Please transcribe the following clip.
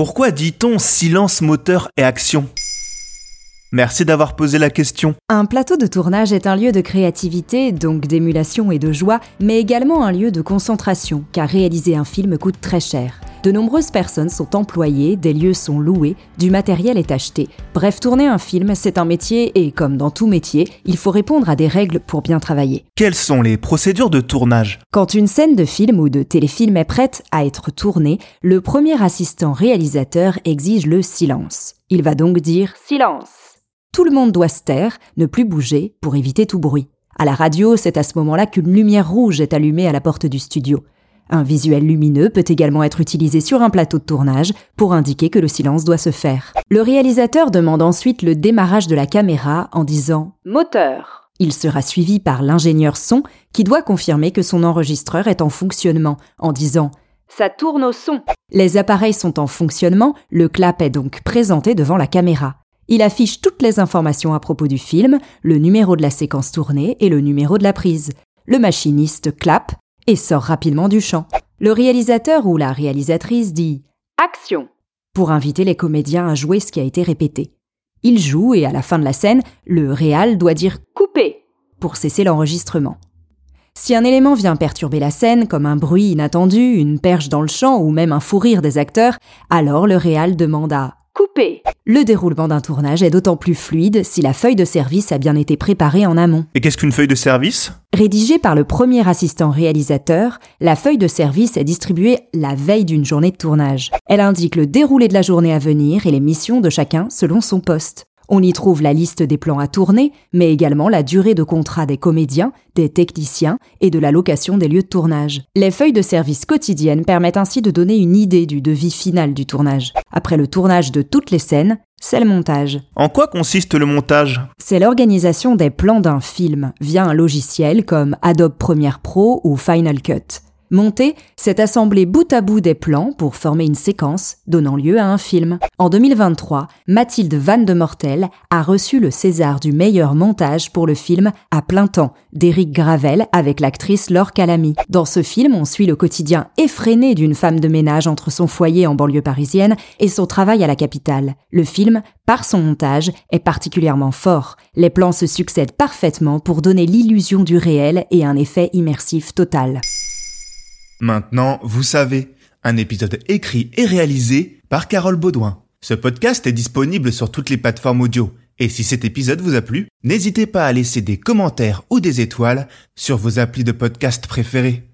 Pourquoi dit-on silence moteur et action? Merci d'avoir posé la question. Un plateau de tournage est un lieu de créativité, donc d'émulation et de joie, mais également un lieu de concentration, car réaliser un film coûte très cher. De nombreuses personnes sont employées, des lieux sont loués, du matériel est acheté. Bref, tourner un film, c'est un métier et comme dans tout métier, il faut répondre à des règles pour bien travailler. Quelles sont les procédures de tournage? Quand une scène de film ou de téléfilm est prête à être tournée, le premier assistant réalisateur exige le silence. Il va donc dire Silence tout le monde doit se taire, ne plus bouger, pour éviter tout bruit. À la radio, c'est à ce moment-là qu'une lumière rouge est allumée à la porte du studio. Un visuel lumineux peut également être utilisé sur un plateau de tournage pour indiquer que le silence doit se faire. Le réalisateur demande ensuite le démarrage de la caméra en disant Moteur. Il sera suivi par l'ingénieur son qui doit confirmer que son enregistreur est en fonctionnement en disant Ça tourne au son. Les appareils sont en fonctionnement, le clap est donc présenté devant la caméra. Il affiche toutes les informations à propos du film, le numéro de la séquence tournée et le numéro de la prise. Le machiniste clappe sort rapidement du champ. Le réalisateur ou la réalisatrice dit Action pour inviter les comédiens à jouer ce qui a été répété. Il joue et à la fin de la scène, le réal doit dire Couper pour cesser l'enregistrement. Si un élément vient perturber la scène, comme un bruit inattendu, une perche dans le champ ou même un fou rire des acteurs, alors le réal demande à Couper. Le déroulement d'un tournage est d'autant plus fluide si la feuille de service a bien été préparée en amont. Et qu'est-ce qu'une feuille de service? Rédigée par le premier assistant réalisateur, la feuille de service est distribuée la veille d'une journée de tournage. Elle indique le déroulé de la journée à venir et les missions de chacun selon son poste. On y trouve la liste des plans à tourner, mais également la durée de contrat des comédiens, des techniciens et de la location des lieux de tournage. Les feuilles de service quotidiennes permettent ainsi de donner une idée du devis final du tournage. Après le tournage de toutes les scènes, c'est le montage. En quoi consiste le montage? C'est l'organisation des plans d'un film via un logiciel comme Adobe Premiere Pro ou Final Cut. Monter, c'est assembler bout à bout des plans pour former une séquence donnant lieu à un film. En 2023, Mathilde Van de Mortel a reçu le César du meilleur montage pour le film À plein temps d'Éric Gravel avec l'actrice Laure Calamy. Dans ce film, on suit le quotidien effréné d'une femme de ménage entre son foyer en banlieue parisienne et son travail à la capitale. Le film, par son montage, est particulièrement fort. Les plans se succèdent parfaitement pour donner l'illusion du réel et un effet immersif total. Maintenant, vous savez, un épisode écrit et réalisé par Carole Baudouin. Ce podcast est disponible sur toutes les plateformes audio. Et si cet épisode vous a plu, n'hésitez pas à laisser des commentaires ou des étoiles sur vos applis de podcast préférés.